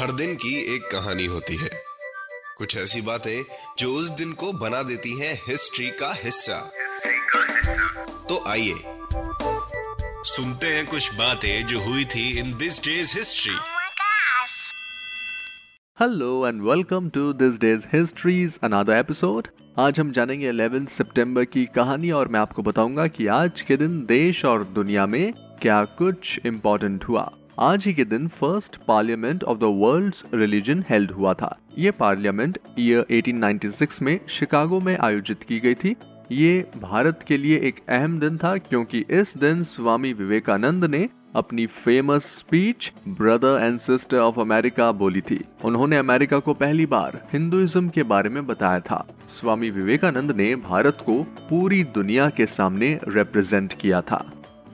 हर दिन की एक कहानी होती है। कुछ ऐसी बातें जो उस दिन को बना देती हैं हिस्ट्री का हिस्सा। तो आइए सुनते हैं कुछ बातें जो हुई थी in this day's history! Hello and welcome to this day's history's another episode आज हम जानेंगे 11 सितंबर की कहानी और मैं आपको बताऊँगा कि आज के दिन देश और दुनिया में क्या कुछ इम्पोर्टेंट हुआ। आज ही के दिन first parliament of the world's religion held हुआ था। ये पार्लियामेंट ईयर 1896 में शिकागो में आयोजित की गई थी। ये भारत के लिए एक अहम दिन था क्योंकि इस दिन स्वामी विवेकानंद ने अपनी famous speech brother and sister of America बोली थी। उन्होंने अमेरिका को पहली बार हिंदुइज्म के बारे में बताया था। स्वामी विवेकानंद ने भारत को पूरी दुनिया के सामने रिप्रेजेंट किया था।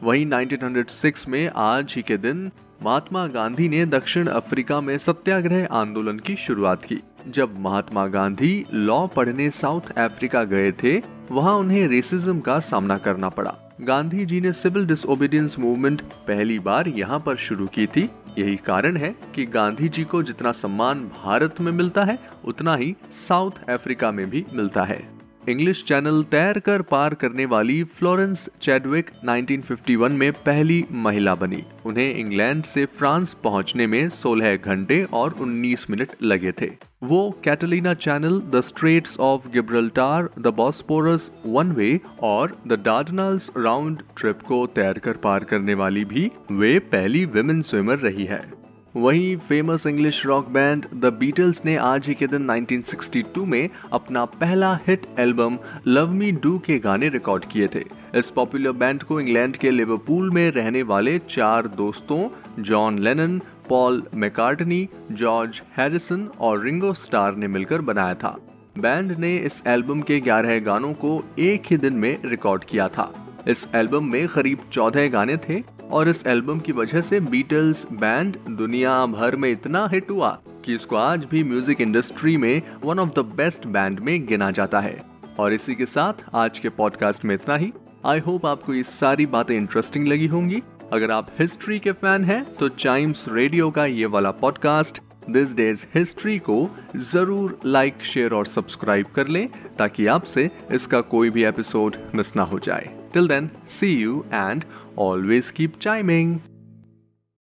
वहीं 1906 में आज ही के दिन महात्मा गांधी ने दक्षिण अफ्रीका में सत्याग्रह आंदोलन की शुरुआत की। जब महात्मा गांधी लॉ पढ़ने साउथ अफ्रीका गए थे, वहाँ उन्हें रेसिज्म का सामना करना पड़ा। गांधी जी ने सिविल डिसओबीडियंस मूवमेंट पहली बार यहाँ पर शुरू की थी। यही कारण है कि गांधी जी को जितना सम्मान भारत में मिलता है, उतना ही साउथ अफ्रीका में भी मिलता है। इंग्लिश चैनल तैर कर पार करने वाली फ्लोरेंस चैडविक 1951 में पहली महिला बनी। उन्हें इंग्लैंड से फ्रांस पहुँचने में 16 घंटे और 19 मिनट लगे थे। वो Catalina Channel the Straits of Gibraltar the Bosporus one way और द डार्डनल्स राउंड ट्रिप को तैर कर पार करने वाली भी वे पहली विमेन स्विमर रही है। वहीं famous English rock band the Beatles ने आज ही के दिन 1962 में अपना पहला hit album love me do के गाने रिकॉर्ड किए थे। इस पॉपुलर बैंड को इंग्लैंड के लिवरपूल में रहने वाले चार दोस्तों John Lennon Paul McCartney George Harrison और रिंगो स्टार ने मिलकर बनाया था। बैंड ने इस एल्बम के 11 गानों को एक ही दिन में रिकॉर्ड किया था। इस एल्बम में करीब 14 गाने थे। और इस एल्बम की वजह से बीटल्स बैंड दुनिया भर में इतना हिट हुआ कि इसको आज भी म्यूज़िक इंडस्ट्री में one of the best band में गिना जाता है। और इसी के साथ आज के पॉडकास्ट में इतना ही। आई होप आपको ये सारी बातें इंटरेस्टिंग लगी होंगी। अगर आप हिस्ट्री के फ़ैन हैं तो चाइम्स रेडियो का ये वाला पॉडकास्ट दिस डेज़ हिस्ट्री को ज़रूर लाइक शेयर और सब्सक्राइब कर लें, ताकि आपसे इसका कोई भी एपिसोड मिस ना हो जाए। Till then, see you and always keep chiming.